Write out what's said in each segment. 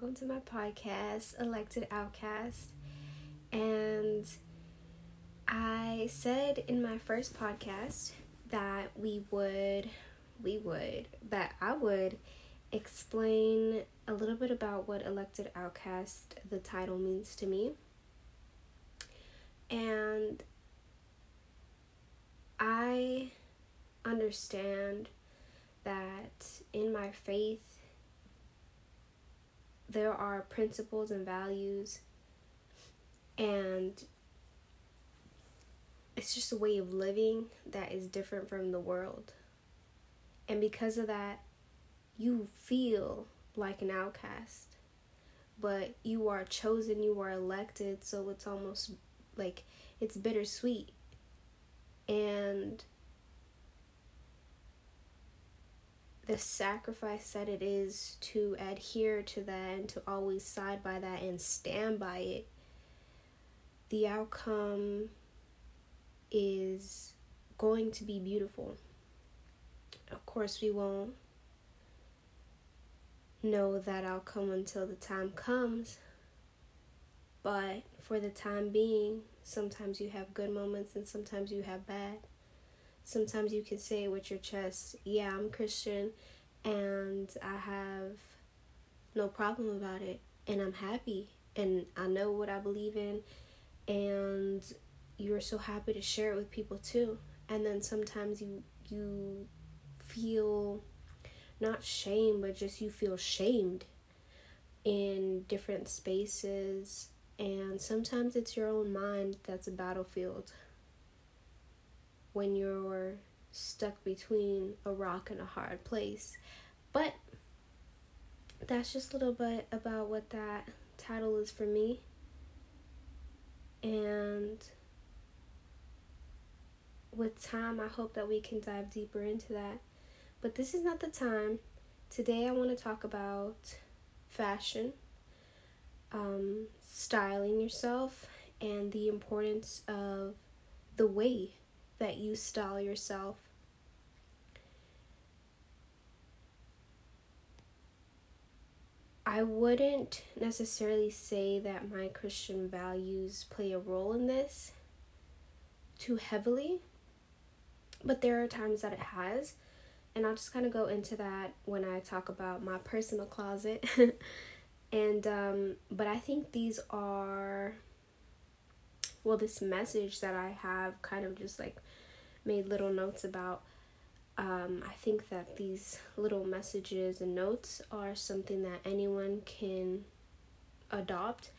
welcome to my podcast, Elected Outcast. And I said in my first podcast that we would, we would, that I would explain a little bit about what Elected Outcast, the title, means to me. And I understand that in my faith, there are principles and values, and it's just a way of living that is different from the world. And because of that, you feel like an outcast. But you are chosen, you are elected, so it's almost like it's bittersweet. And the sacrifice that it is to adhere to that and to always side by that and stand by it, the outcome is going to be beautiful. Of course, we won't know that outcome until the time comes, but for the time being, sometimes you have good moments and sometimes you have bad sometimes you can say with your chest, Yeah, I'm Christian and I have no problem about it and I'm happy and I know what I believe in and you're so happy to share it with people too. And then sometimes you you feel not shame but just you feel shamed in different spaces and sometimes it's your own mind that's a battlefield when you're stuck between a rock and a hard place. But that's just a little bit about what that title is for me. And with time, I hope that we can dive deeper into that. But this is not the time. Today, I want to talk about fashion, um, styling yourself, and the importance of the way that you style yourself. I wouldn't necessarily say that my Christian values play a role in this too heavily, but there are times that it has. And I'll just kind of go into that when I talk about my personal closet. and, um, but I think these are well this message that i have kind of just like made little notes about um, i think that these little messages and notes are something that anyone can adopt.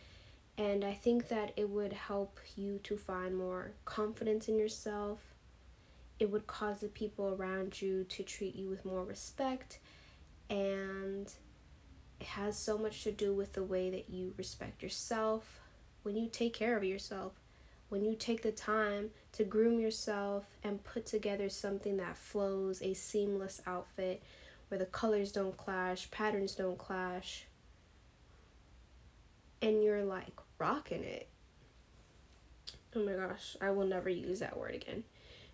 And i think that it would help you to find more confidence in yourself. It would cause the people around you to treat you with more respect. And it has so much to do with the way that you respect yourself. When you take care of yourself when you take the time to groom yourself and put together something that flows, a seamless outfit where the colors don't clash, patterns don't clash, and you're like rocking it. Oh my gosh, I will never use that word again.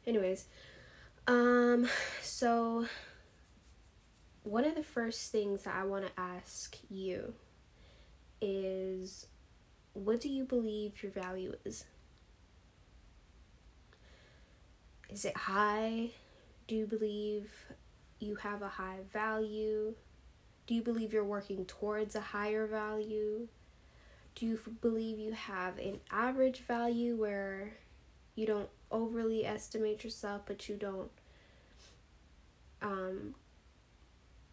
Anyways, um, so one of the first things that I want to ask you is what do you believe your value is? Is it high? Do you believe you have a high value? Do you believe you're working towards a higher value? Do you believe you have an average value where you don't overly estimate yourself, but you don't, um,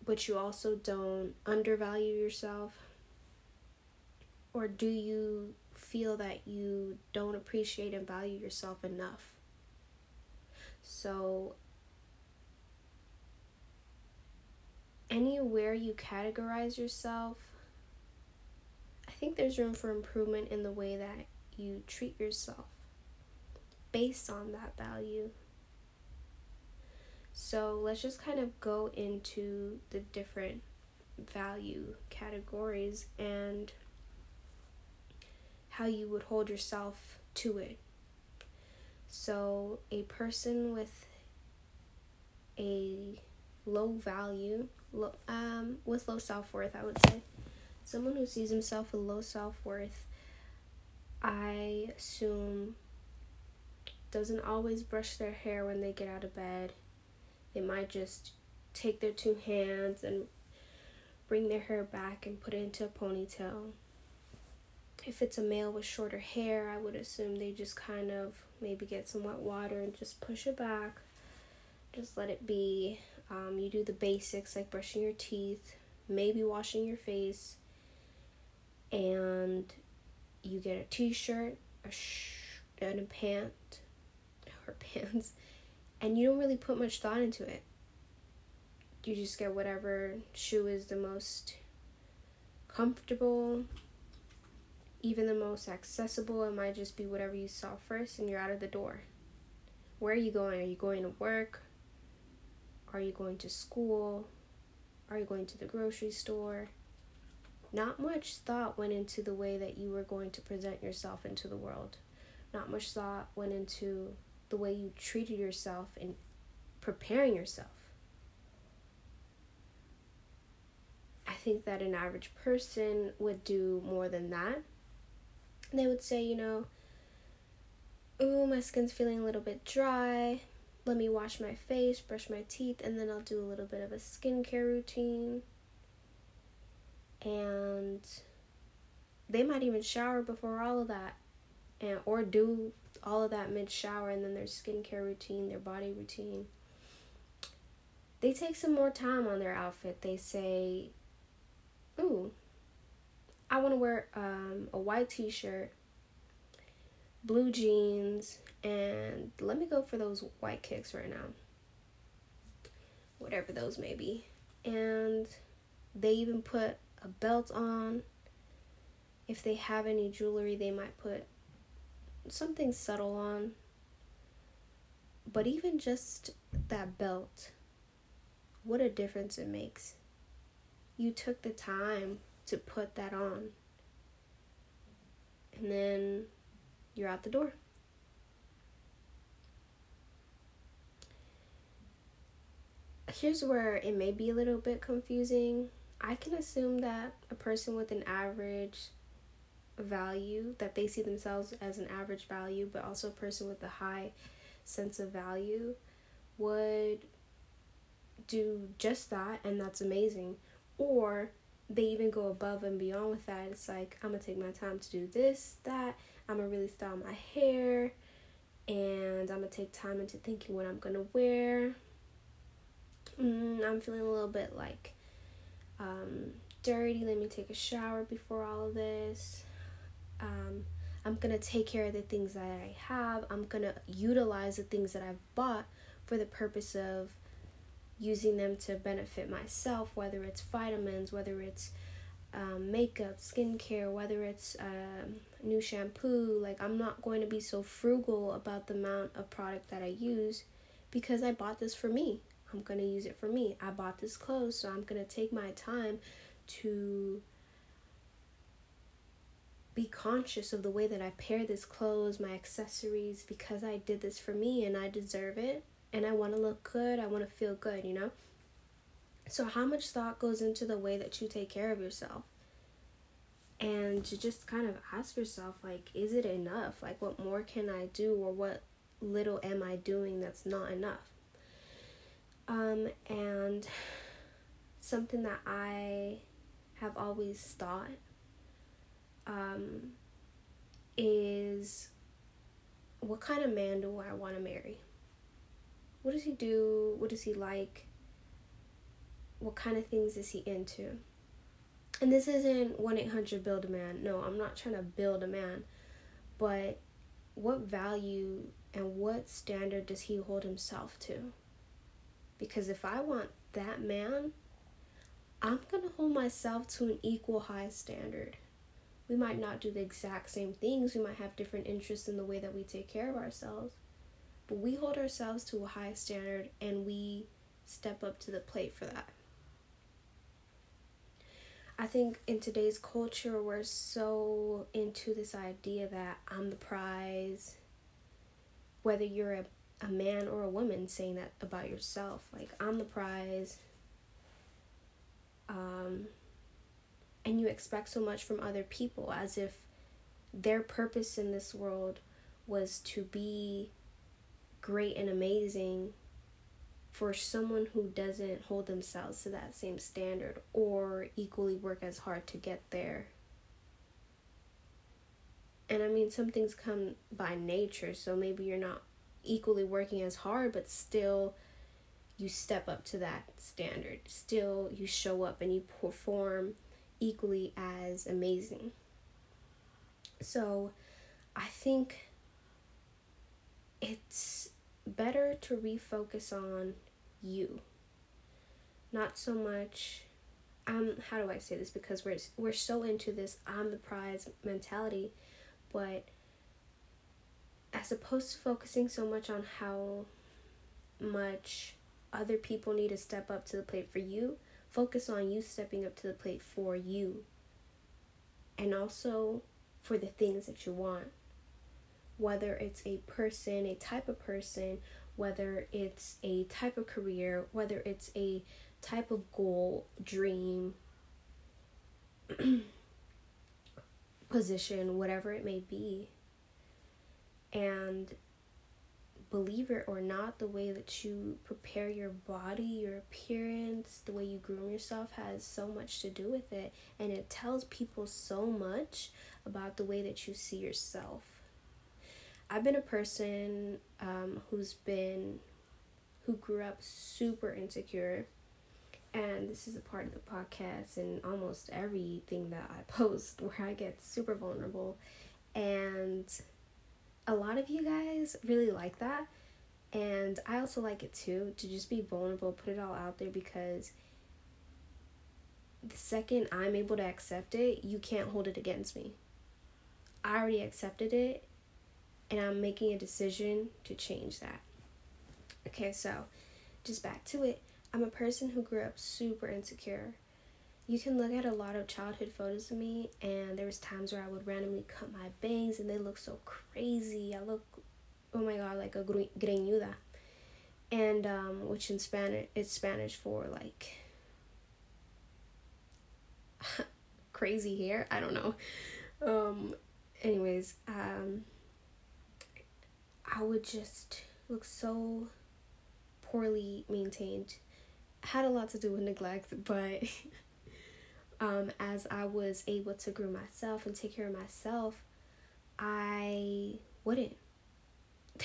but you also don't undervalue yourself? Or do you feel that you don't appreciate and value yourself enough? So, anywhere you categorize yourself, I think there's room for improvement in the way that you treat yourself based on that value. So, let's just kind of go into the different value categories and how you would hold yourself to it. So, a person with a low value, low, um, with low self worth, I would say, someone who sees himself with low self worth, I assume, doesn't always brush their hair when they get out of bed. They might just take their two hands and bring their hair back and put it into a ponytail. If it's a male with shorter hair, I would assume they just kind of maybe get some wet water and just push it back. Just let it be. Um, you do the basics like brushing your teeth, maybe washing your face, and you get a t-shirt, a sh- and a pant or pants, and you don't really put much thought into it. You just get whatever shoe is the most comfortable, even the most accessible. It might just be whatever you saw first, and you're out of the door. Where are you going? Are you going to work? Are you going to school? Are you going to the grocery store? Not much thought went into the way that you were going to present yourself into the world. Not much thought went into the way you treated yourself in preparing yourself. I think that an average person would do more than that. They would say, you know, oh, my skin's feeling a little bit dry. Let me wash my face, brush my teeth, and then I'll do a little bit of a skincare routine and they might even shower before all of that and or do all of that mid shower and then their skincare routine, their body routine. They take some more time on their outfit. They say, Ooh, I want to wear um, a white t shirt, blue jeans, and let me go for those white kicks right now. Whatever those may be. And they even put a belt on. If they have any jewelry, they might put something subtle on. But even just that belt, what a difference it makes. You took the time to put that on. And then you're out the door. Here's where it may be a little bit confusing I can assume that a person with an average value, that they see themselves as an average value, but also a person with a high sense of value, would do just that, and that's amazing. Or they even go above and beyond with that. It's like, I'm gonna take my time to do this, that, I'm gonna really style my hair, and I'm gonna take time into thinking what I'm gonna wear. Mm, I'm feeling a little bit like um, dirty. Let me take a shower before all of this. Um, I'm gonna take care of the things that I have. I'm gonna utilize the things that I've bought for the purpose of using them to benefit myself, whether it's vitamins, whether it's um, makeup, skincare, whether it's um, new shampoo. Like, I'm not going to be so frugal about the amount of product that I use because I bought this for me. I'm going to use it for me. I bought this clothes, so I'm going to take my time to be conscious of the way that I pair this clothes, my accessories, because I did this for me and I deserve it. And I want to look good. I want to feel good, you know? So, how much thought goes into the way that you take care of yourself? And to just kind of ask yourself, like, is it enough? Like, what more can I do, or what little am I doing that's not enough? Um, and something that I have always thought um, is what kind of man do I want to marry? What does he do? What does he like? What kind of things is he into? And this isn't 1 800 build a man. No, I'm not trying to build a man. But what value and what standard does he hold himself to? Because if I want that man, I'm going to hold myself to an equal high standard. We might not do the exact same things, we might have different interests in the way that we take care of ourselves, but we hold ourselves to a high standard and we step up to the plate for that. I think in today's culture, we're so into this idea that I'm the prize. Whether you're a a man or a woman saying that about yourself. Like, I'm the prize. Um, and you expect so much from other people as if their purpose in this world was to be great and amazing for someone who doesn't hold themselves to that same standard or equally work as hard to get there. And I mean, some things come by nature, so maybe you're not equally working as hard, but still you step up to that standard. Still, you show up and you perform equally as amazing. So, I think it's better to refocus on you. Not so much um how do I say this because we're we're so into this I'm the prize mentality, but as opposed to focusing so much on how much other people need to step up to the plate for you, focus on you stepping up to the plate for you. And also for the things that you want. Whether it's a person, a type of person, whether it's a type of career, whether it's a type of goal, dream, position, whatever it may be. And believe it or not, the way that you prepare your body, your appearance, the way you groom yourself has so much to do with it. And it tells people so much about the way that you see yourself. I've been a person um, who's been, who grew up super insecure. And this is a part of the podcast and almost everything that I post where I get super vulnerable. And a lot of you guys really like that. And I also like it too to just be vulnerable, put it all out there because the second I'm able to accept it, you can't hold it against me. I already accepted it and I'm making a decision to change that. Okay, so just back to it. I'm a person who grew up super insecure. You can look at a lot of childhood photos of me, and there was times where I would randomly cut my bangs, and they look so crazy. I look, oh my god, like a greñuda, and um, which in Spanish it's Spanish for like crazy hair. I don't know. Um, anyways, um, I would just look so poorly maintained. Had a lot to do with neglect, but um, as I was able to groom myself and take care of myself, I wouldn't.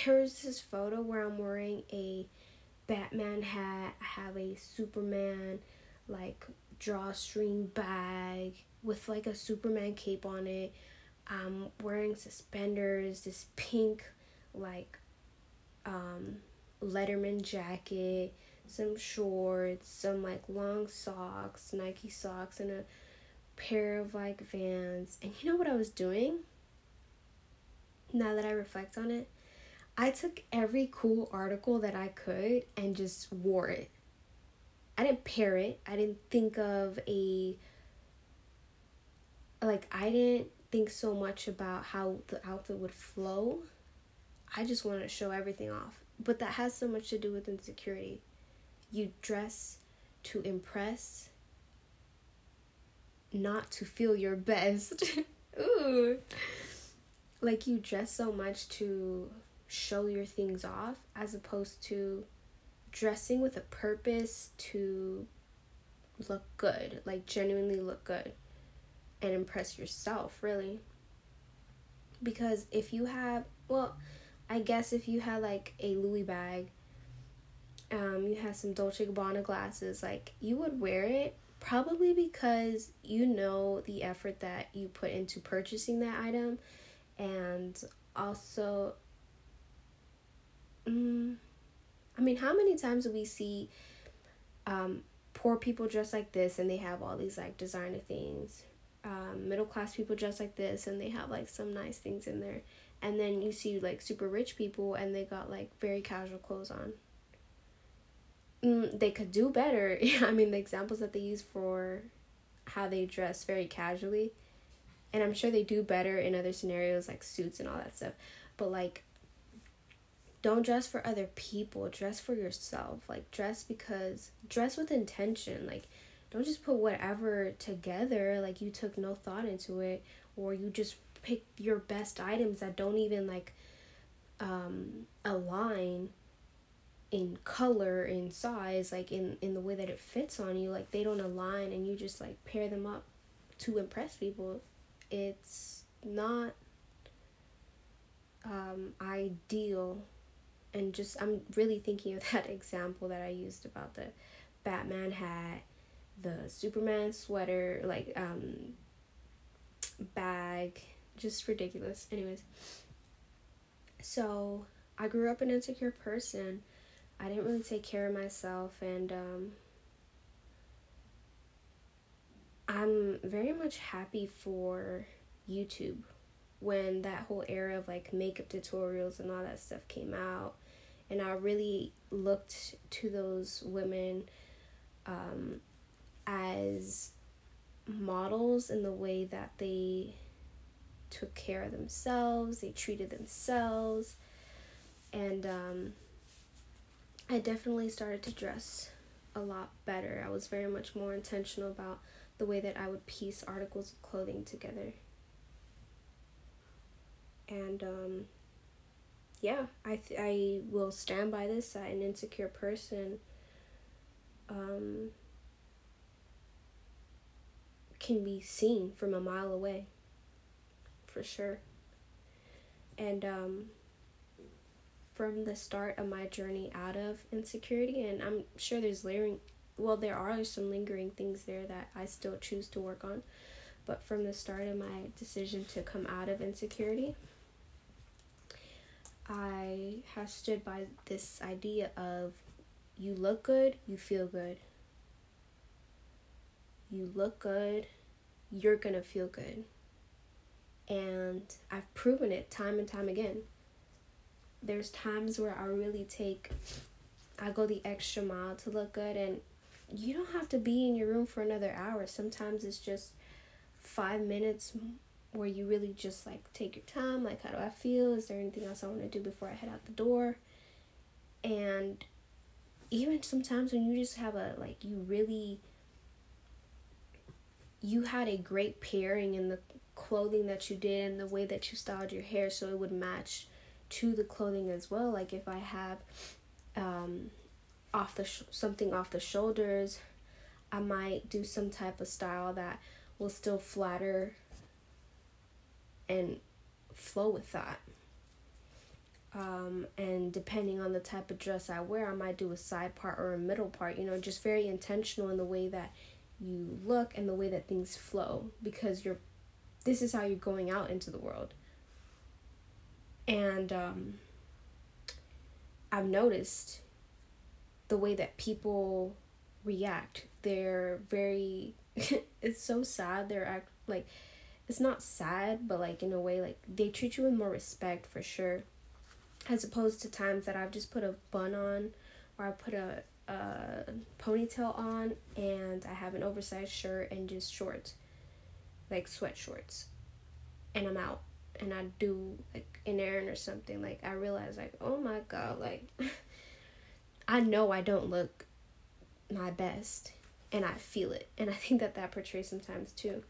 There was this photo where I'm wearing a Batman hat, I have a Superman like drawstring bag with like a Superman cape on it. I'm wearing suspenders, this pink like um Letterman jacket, some shorts, some like long socks, Nike socks, and a pair of like vans. And you know what I was doing? Now that I reflect on it, I took every cool article that I could and just wore it. I didn't pair it. I didn't think of a like I didn't think so much about how the outfit would flow. I just want to show everything off. But that has so much to do with insecurity. You dress to impress, not to feel your best. Ooh. Like you dress so much to show your things off as opposed to dressing with a purpose to look good, like genuinely look good and impress yourself, really. Because if you have, well, I guess if you had like a Louis bag, um, you had some Dolce Gabbana glasses, like you would wear it probably because you know the effort that you put into purchasing that item, and also, um, I mean, how many times do we see um, poor people dressed like this and they have all these like designer things? Um, middle class people dressed like this and they have like some nice things in there and then you see like super rich people and they got like very casual clothes on. Mm, they could do better. I mean the examples that they use for how they dress very casually and i'm sure they do better in other scenarios like suits and all that stuff but like don't dress for other people. Dress for yourself. Like dress because dress with intention. Like don't just put whatever together. Like you took no thought into it or you just pick your best items that don't even like um align in color in size like in in the way that it fits on you like they don't align and you just like pair them up to impress people it's not um ideal. And just i'm really thinking of that example that i used about the batman hat the superman sweater like um bag just ridiculous. Anyways. So i grew up an insecure person. I didn't really take care of myself, and um, I'm very much happy for YouTube. When that whole era of like makeup tutorials and all that stuff came out. And I really looked to those women um, as models in the way that they took care of themselves, they treated themselves, and um, I definitely started to dress a lot better. I was very much more intentional about the way that I would piece articles of clothing together. And um, yeah, I th- I will stand by this. That an insecure person um, can be seen from a mile away, for sure. And um, from the start of my journey out of insecurity and i'm sure there's layering well there are some lingering things there that i still choose to work on but from the start of my decision to come out of insecurity i have stood by this idea of you look good you feel good you look good you're gonna feel good and i've proven it time and time again there's times where I really take I go the extra mile to look good and you don't have to be in your room for another hour. Sometimes it's just 5 minutes where you really just like take your time like how do I feel? Is there anything else I want to do before I head out the door? And even sometimes when you just have a like you really you had a great pairing in the clothing that you did and the way that you styled your hair so it would match to the clothing as well. Like if I have um, off the sh- something off the shoulders, I might do some type of style that will still flatter and flow with that. Um, and depending on the type of dress I wear, I might do a side part or a middle part. You know, just very intentional in the way that you look and the way that things flow because you're this is how you're going out into the world and um, I've noticed the way that people react. They're very, it's so sad. They're act like, it's not sad, but like in a way, like they treat you with more respect for sure. As opposed to times that I've just put a bun on or I put a, a ponytail on and I have an oversized shirt and just shorts, like sweat shorts, and I'm out and I do like an errand or something, like I realize like, oh my god, like I know I don't look my best and I feel it. And I think that that portrays sometimes too.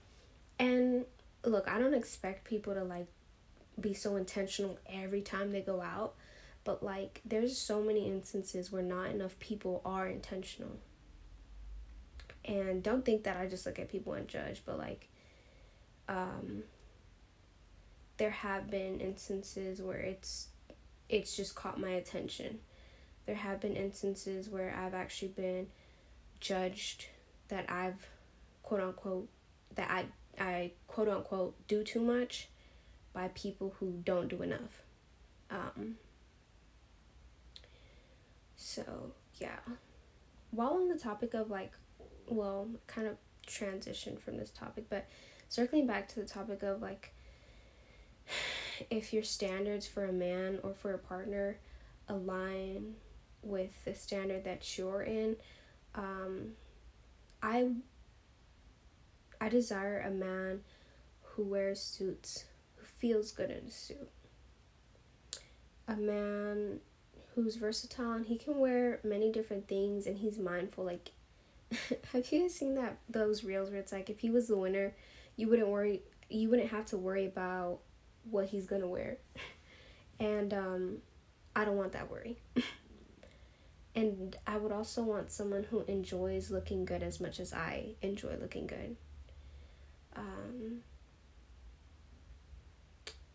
And look, I don't expect people to like be so intentional every time they go out, but like there's so many instances where not enough people are intentional. And don't think that I just look at people and judge, but like um there have been instances where it's it's just caught my attention. There have been instances where I've actually been judged that I've quote unquote that I I quote unquote do too much by people who don't do enough. Um so yeah. While on the topic of like well, kind of transition from this topic, but circling back to the topic of like if your standards for a man or for a partner align with the standard that you're in, um, I I desire a man who wears suits, who feels good in a suit. A man who's versatile and he can wear many different things and he's mindful like have you seen that those reels where it's like if he was the winner, you wouldn't worry you wouldn't have to worry about what he's gonna wear. And um I don't want that worry. and I would also want someone who enjoys looking good as much as I enjoy looking good. Um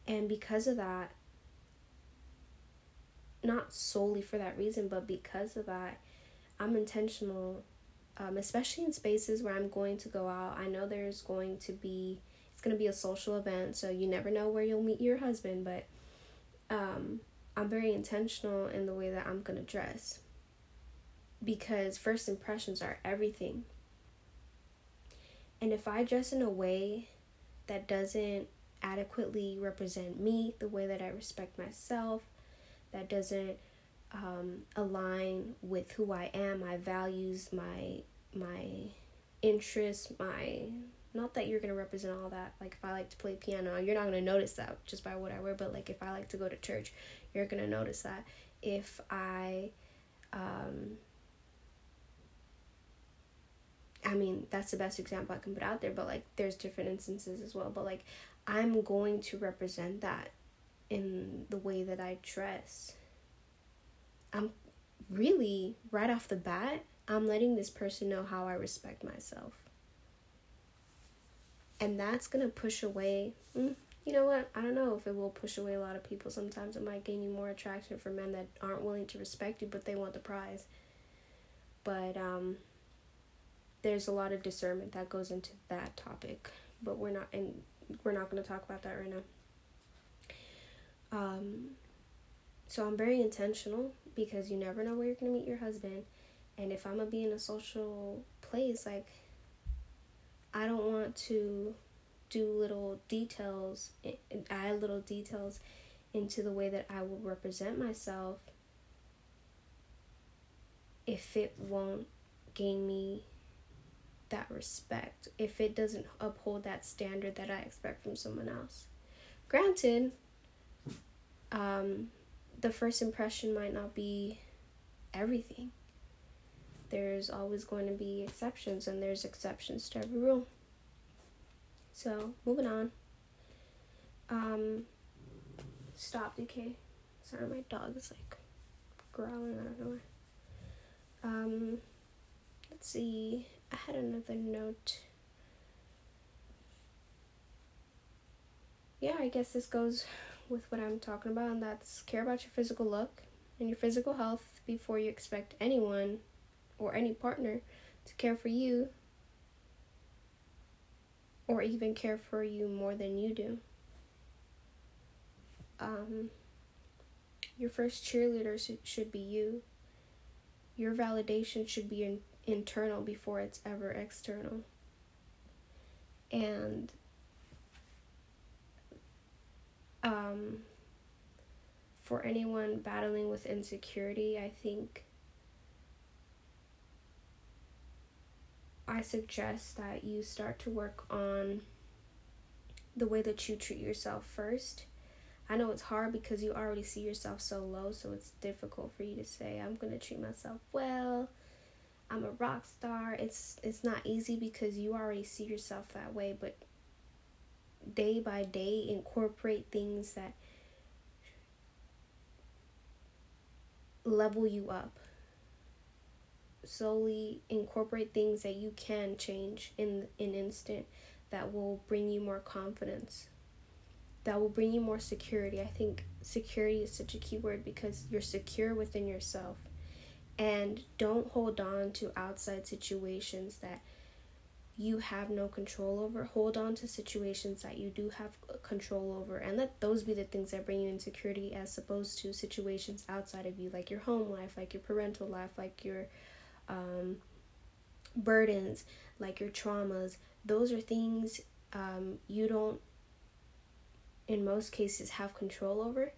and because of that, not solely for that reason, but because of that, I'm intentional, um, especially in spaces where I'm going to go out. I know there's going to be, it's going to be a social event, so you never know where you'll meet your husband, but um, I'm very intentional in the way that I'm going to dress because first impressions are everything. And if I dress in a way that doesn't adequately represent me, the way that I respect myself, that doesn't um, align with who I am, my values, my my interests, my not that you're gonna represent all that. Like if I like to play piano, you're not gonna notice that just by what I wear. But like if I like to go to church, you're gonna notice that. If I, um, I mean that's the best example I can put out there. But like there's different instances as well. But like I'm going to represent that in the way that I dress. I'm really, right off the bat, I'm letting this person know how I respect myself. And that's going to push away, mm, you know what? I don't know if it will push away a lot of people. Sometimes it might gain you more attraction for men that aren't willing to respect you, but they want the prize. But um, there's a lot of discernment that goes into that topic. But we're not, and we're not going to talk about that right now. Um, so I'm very intentional because you never know where you're going to meet your husband. And if I'm going to be in a social place, like, I don't want to do little details, add little details into the way that I will represent myself if it won't gain me that respect, if it doesn't uphold that standard that I expect from someone else. Granted, um, the first impression might not be everything. There's always going to be exceptions, and there's exceptions to every rule. So, moving on. Um, stop, DK. Sorry, my dog is like growling out of nowhere. Um, let's see. I had another note. Yeah, I guess this goes with what I'm talking about, and that's care about your physical look and your physical health before you expect anyone or any partner to care for you or even care for you more than you do. Um, your first cheerleader should be you. Your validation should be in- internal before it's ever external. And um, for anyone battling with insecurity, I think I suggest that you start to work on the way that you treat yourself first. I know it's hard because you already see yourself so low, so it's difficult for you to say, I'm to treat myself well. I'm a rock star. It's it's not easy because you already see yourself that way, but day by day incorporate things that level you up. Slowly incorporate things that you can change in an instant that will bring you more confidence that will bring you more security. I think security is such a key word because you're secure within yourself. And don't hold on to outside situations that you have no control over. Hold on to situations that you do have control over, and let those be the things that bring you insecurity as opposed to situations outside of you, like your home life, like your parental life, like your um, burdens, like your traumas. Those are things um, you don't, in most cases, have control over.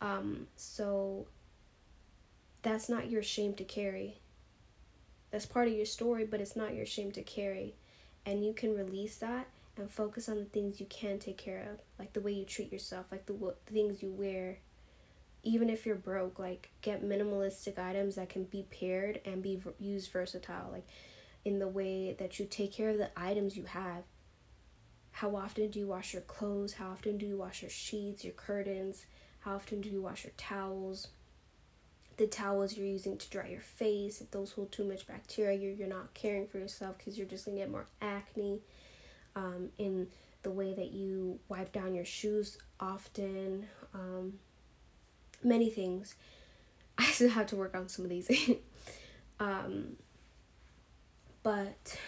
Um, so that's not your shame to carry. That's part of your story, but it's not your shame to carry and you can release that and focus on the things you can take care of, like the way you treat yourself, like the, the things you wear. Even if you're broke, like get minimalistic items that can be paired and be v- used versatile. Like in the way that you take care of the items you have. How often do you wash your clothes? How often do you wash your sheets, your curtains? How often do you wash your towels? The towels you're using to dry your face, if those hold too much bacteria, you're, you're not caring for yourself because you're just gonna get more acne. Um, in the way that you wipe down your shoes often, um, many things. I still have to work on some of these. um, but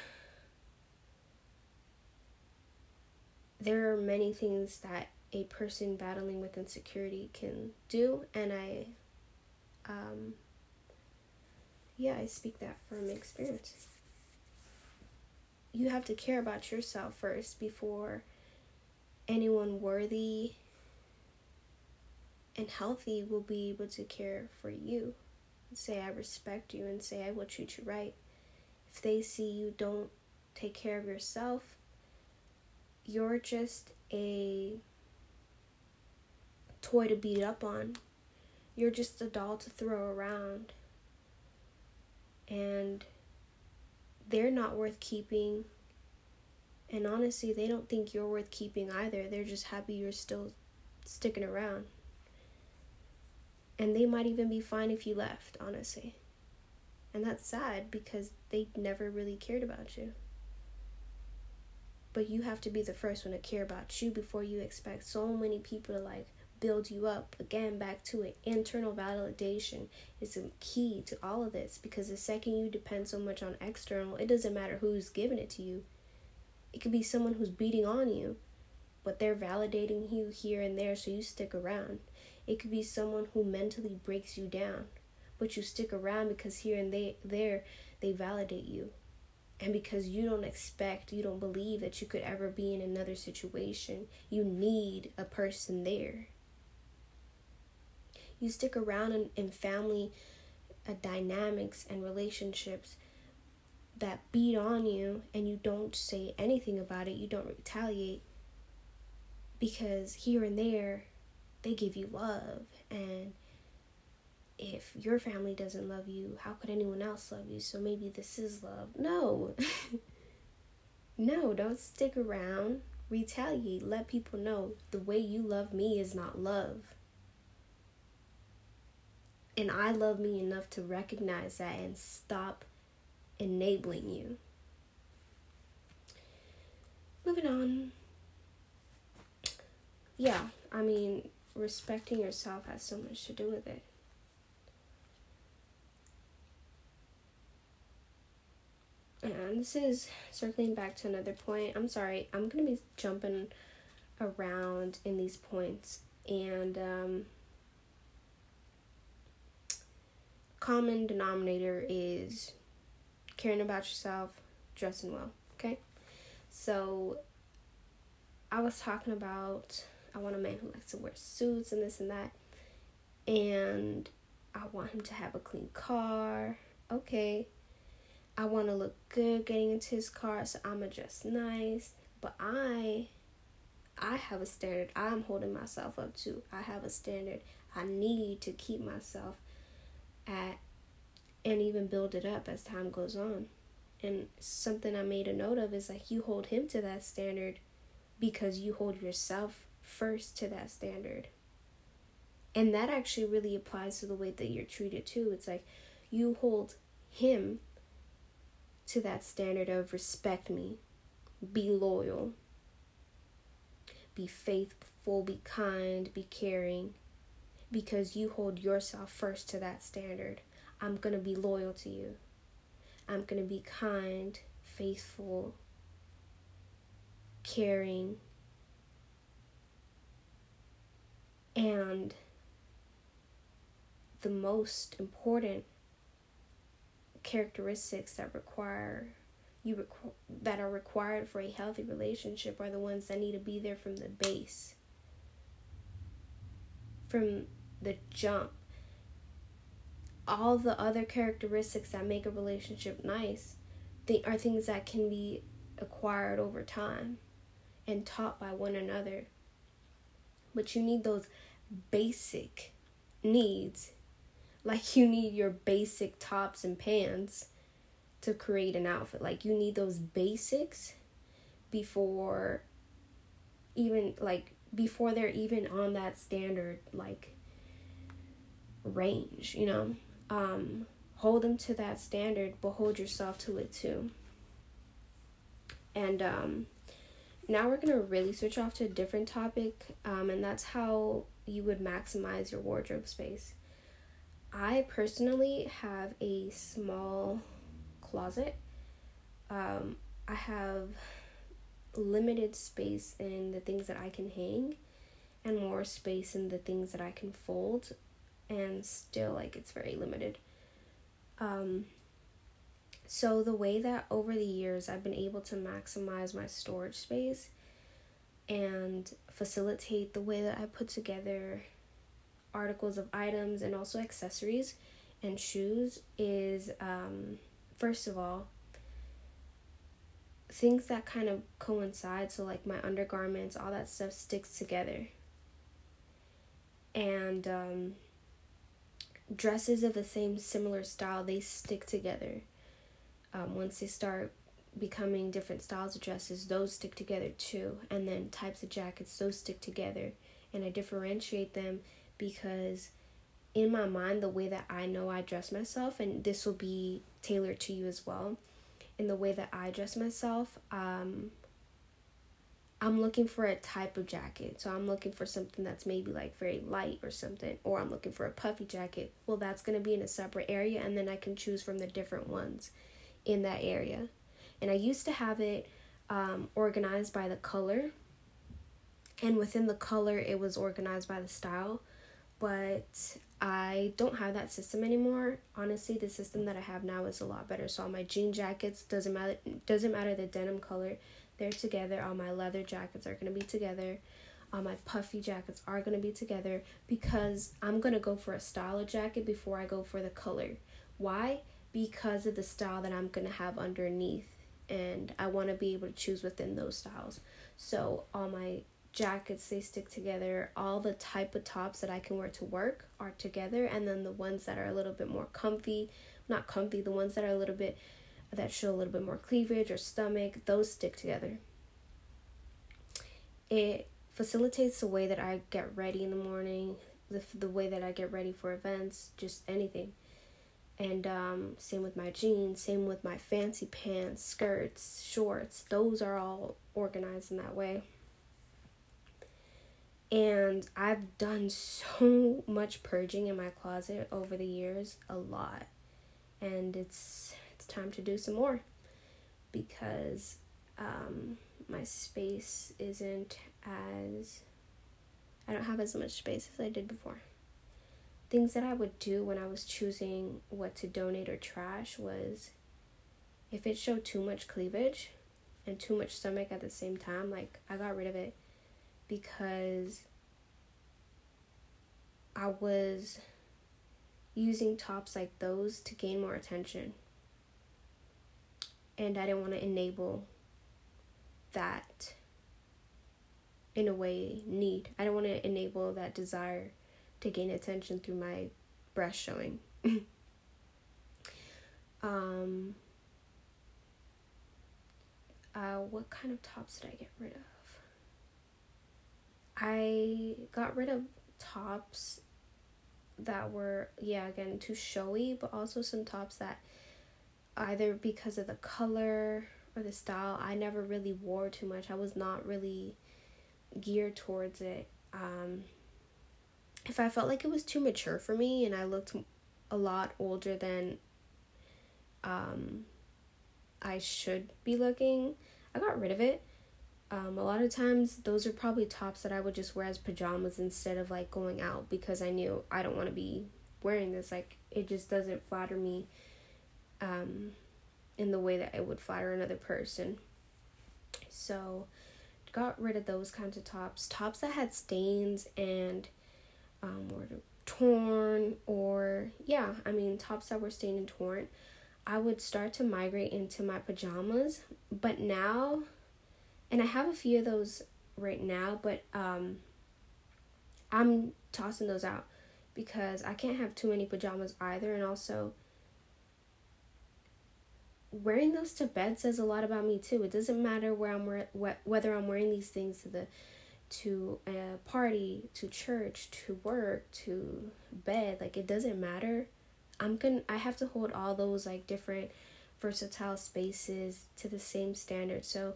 there are many things that a person battling with insecurity can do, and I, um, yeah, I speak that from experience. You have to care about yourself first before anyone worthy and healthy will be able to care for you. Say, I respect you, and say, I will treat you right if they see you don't take care of yourself, you're just a toy to beat up on. You're just a doll to throw around. And they're not worth keeping. And honestly, they don't think you're worth keeping either. They're just happy you're still sticking around. And they might even be fine if you left, honestly. And that's sad because they never really cared about you. But you have to be the first one to care about you before you expect so many people to like build you up. Again, back to it. Internal validation is a key to all of this because the second you depend so much on external, it doesn't matter who's giving it to you. It could be someone who's beating on you, but they're validating you here and there so you stick around. It could be someone who mentally breaks you down but you stick around because here and they, there they validate you and because you don't expect you don't believe that you could ever be in another situation you need a person there you stick around in, in family uh, dynamics and relationships that beat on you and you don't say anything about it you don't retaliate because here and there they give you love and if your family doesn't love you, how could anyone else love you? So maybe this is love. No. no, don't stick around. Retaliate. Let people know the way you love me is not love. And I love me enough to recognize that and stop enabling you. Moving on. Yeah, I mean, respecting yourself has so much to do with it. and this is circling back to another point. I'm sorry, I'm gonna be jumping around in these points, and um, common denominator is caring about yourself, dressing well. Okay, so I was talking about I want a man who likes to wear suits and this and that, and I want him to have a clean car. Okay, I want to look good getting into his car, so I'm going dress nice. But I, I have a standard I'm holding myself up to. I have a standard I need to keep myself at and even build it up as time goes on. And something I made a note of is like you hold him to that standard because you hold yourself first to that standard. And that actually really applies to the way that you're treated too. It's like you hold him to that standard of respect me, be loyal, be faithful, be kind, be caring, because you hold yourself first to that standard. I'm going to be loyal to you. I'm going to be kind, faithful, caring, and the most important characteristics that require you requ- that are required for a healthy relationship are the ones that need to be there from the base from the jump all the other characteristics that make a relationship nice they are things that can be acquired over time and taught by one another but you need those basic needs like you need your basic tops and pants to create an outfit. Like you need those basics before even like before they're even on that standard like range, you know. Um hold them to that standard, but hold yourself to it too. And um now we're to really switch off to a different topic, um, and that's how you would maximize your wardrobe space. I personally have a small closet. Um, I have limited space in the things that I can hang and more space in the things that I can fold and still like it's very limited. Um so, the way that over the years I've been able to maximize my storage space and facilitate the way that I put together articles of items and also accessories and shoes is um, first of all, things that kind of coincide. So, like my undergarments, all that stuff sticks together. And um, dresses of the same similar style, they stick together um, once they start becoming different styles of dresses, those stick together too. And then types of jackets, those stick together. And I differentiate them because in my mind, the way that I know I dress myself, and this will be tailored to you as well, in the way that I dress myself, um, I'm looking for a type of jacket. So I'm looking for something that's maybe like very light or something, or I'm looking for a puffy jacket. Well, that's going to be in a separate area, and then I can choose from the different ones in that area. And I used to have it um, organized by the color. And within the color, it was organized by the style. But I don't have that system anymore. Honestly, the system that I have now is a lot better. So all my jean jackets doesn't matter doesn't matter the denim color, they're together. All my leather jackets are gonna be together. All my puffy jackets are gonna be together because I'm gonna go for a style of jacket before I go for the color. Why? because of the style that I'm to have underneath and I want to be able to choose within those styles. So all my jackets they stick together, all the type of tops that I can wear to work are together and then the ones that are a little bit more comfy, not comfy, the ones that are a little bit that show a little bit more cleavage or stomach, those stick together. It facilitates the way that I get ready in the morning, the the way that I get ready for events, just anything. And um, same with my jeans same with my fancy pants skirts shorts those are all organized in that way and i've done so much purging in my closet over the years a lot. And it's it's time to do some more because um, my space isn't as i don't have as much space as i did before. Things that I would do when I was choosing what to donate or trash was if it showed too much cleavage and too much stomach at the same time, like I got rid of it because I was using tops like those to gain more attention. And I didn't want to enable that in a way need. I don't want to enable that desire to gain attention through my breast showing. um, uh, what kind of tops did I get rid of? I got rid of tops that were, yeah, again, too showy, but also some tops that either because of the color or the style, I never really wore too much. I was not really geared towards it. Um, if I felt like it was too mature for me and I looked a lot older than um, I should be looking, I got rid of it. Um, a lot of times, those are probably tops that I would just wear as pajamas instead of like going out because I knew I don't want to be wearing this. Like, it just doesn't flatter me um, in the way that it would flatter another person. So, got rid of those kinds of tops. Tops that had stains and um, or torn or yeah i mean tops that were stained and torn i would start to migrate into my pajamas but now and i have a few of those right now but um i'm tossing those out because i can't have too many pajamas either and also wearing those to bed says a lot about me too. It doesn't matter where I'm whether I'm wearing these things to the to a party, to church, to work, to bed, like it doesn't matter. I'm to I have to hold all those like different versatile spaces to the same standard. So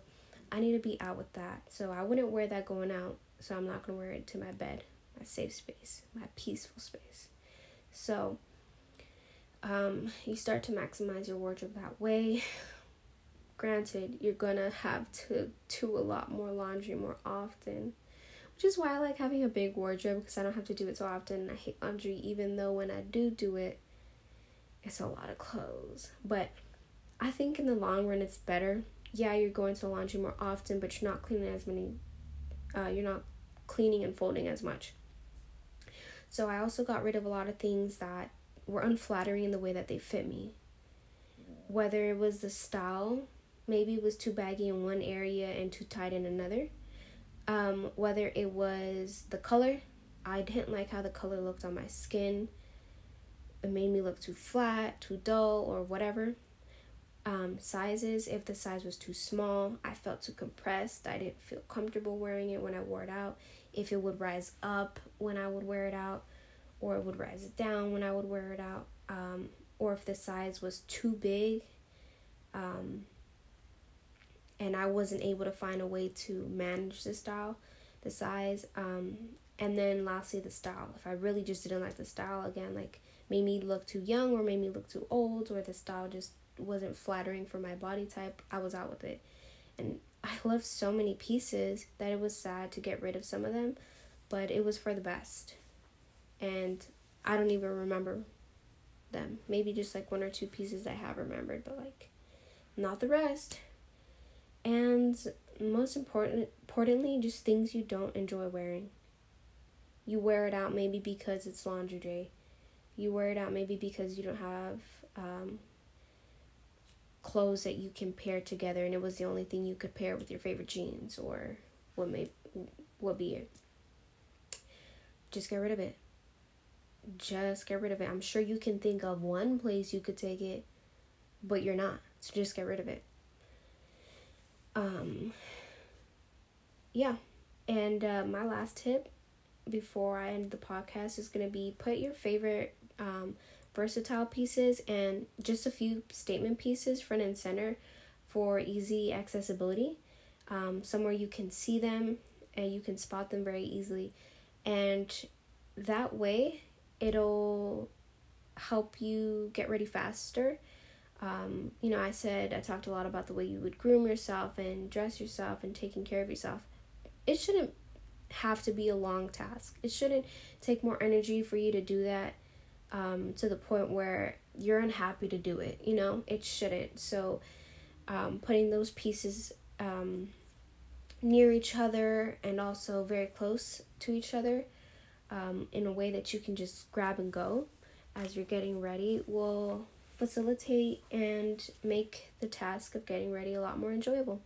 I need to be out with that. So I wouldn't wear that going out. So I'm not going to wear it to my bed, my safe space, my peaceful space. So um, you start to maximize your wardrobe that way. Granted, you're going to have to do a lot more laundry more often which is why I like having a big wardrobe because I don't have to do it so often. I hate laundry, even though when I do do it, it's a lot of clothes. But I think in the long run, it's better. Yeah, you're going to laundry more often, but you're not cleaning as many. Uh, you're not cleaning and folding as much. So I also got rid of a lot of things that were unflattering in the way that they fit me. Whether it was the style, maybe it was too baggy in one area and too tight in another um, whether it was the color, I didn't like how the color looked on my skin. It made me look too flat, too dull, or whatever. Um, sizes, if the size was too small, I felt too compressed. I didn't feel comfortable wearing it when I wore it out. If it would rise up when I would wear it out, or it would rise down when I would wear it out, um, or if the size was too big, um, and I wasn't able to find a way to manage the style, the size, um, and then lastly the style. If I really just didn't like the style again, like made me look too young or made me look too old or the style just wasn't flattering for my body type, I was out with it. And I loved so many pieces that it was sad to get rid of some of them, but it was for the best. And I don't even remember them. Maybe just like one or two pieces I have remembered, but like not the rest and most important importantly just things you don't enjoy wearing you wear it out maybe because it's day you wear it out maybe because you don't have um, clothes that you can pair together and it was the only thing you could pair with your favorite jeans or what may what be it. Just get rid of it. Just get rid of it. I'm sure you can think of one place you could take it but you're not. So just get rid of it. Um, yeah. And uh, my last tip before I end the podcast is going to be put your favorite um, versatile pieces and just a few statement pieces front and center for easy accessibility. Um, somewhere you can see them and you can spot them very easily. And that way, it'll help you get ready faster um, you know, I said I talked a lot about the way you would groom yourself and dress yourself and taking care of yourself. It shouldn't have to be a long task. It shouldn't take more energy for you to do that um, to the point where you're unhappy to do it. You know, it shouldn't. So, um, putting those pieces um, near each other and also very close to each other um, in a way that you can just grab and go as you're getting ready will facilitate and make the task of getting ready a lot more enjoyable.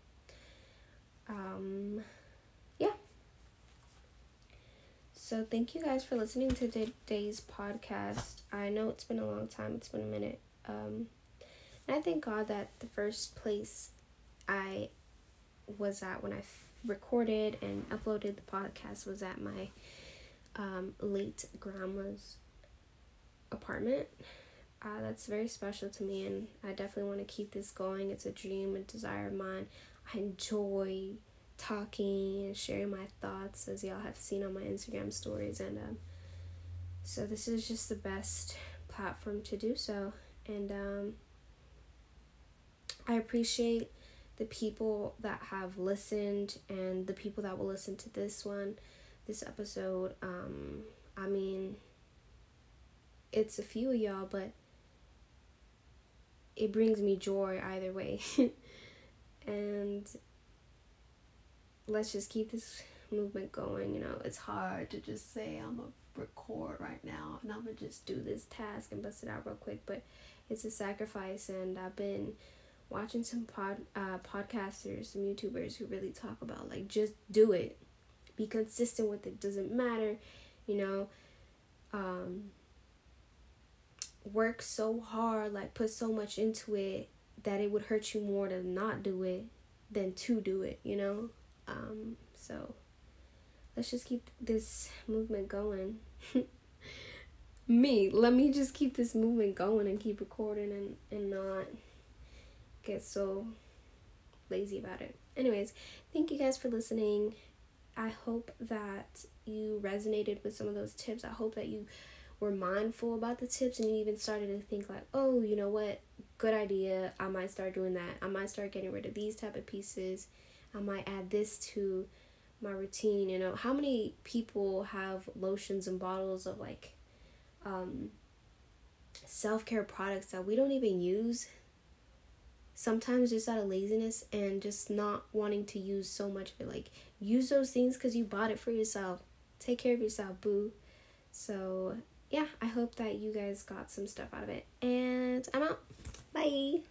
Um, yeah. So, thank you guys for listening to today's podcast. I know it's been a long time, it's been a minute. Um, and I thank God that the first place I was at when I recorded and uploaded the podcast was at my um, late grandma's apartment uh, that's very special to me, and I definitely want to keep this going. It's a dream, a desire of mine. I enjoy talking and sharing my thoughts, as y'all have seen on my Instagram stories, and um, so this is just the best platform to do so. And um, I appreciate the people that have listened and the people that will listen to this one, this episode. Um, I mean, it's a few of y'all, but it brings me joy either way. and let's just keep this movement going. You know, it's hard to just say I'm gonna record right now and I'm gonna just do this task and bust it out real quick, but it's a sacrifice. And I've been watching some pod uh, podcasters, some YouTubers who really talk about like just do it, be consistent with it. Doesn't matter, you know. Um, work so hard, like put so much into it, that it would hurt you more to not do it than to do it, you know? Um, so let's just keep this movement going. me, let me just keep this movement going and keep recording and, and not get so lazy about it. Anyways, thank you guys for listening. I hope that you resonated with some of those tips. I hope that you were mindful about the tips and you even started to think like, "Oh, you know what? Good idea. I might start doing that. I might start getting rid of these type of pieces. I might add this to my routine." You know, how many people have lotions and bottles of like um self-care products that we don't even use sometimes just out of laziness and just not wanting to use so much of it. Like, use those things because you bought it for yourself. Take care of yourself, boo. So, yeah, I hope that you guys got some stuff out of it. And I'm out. Bye.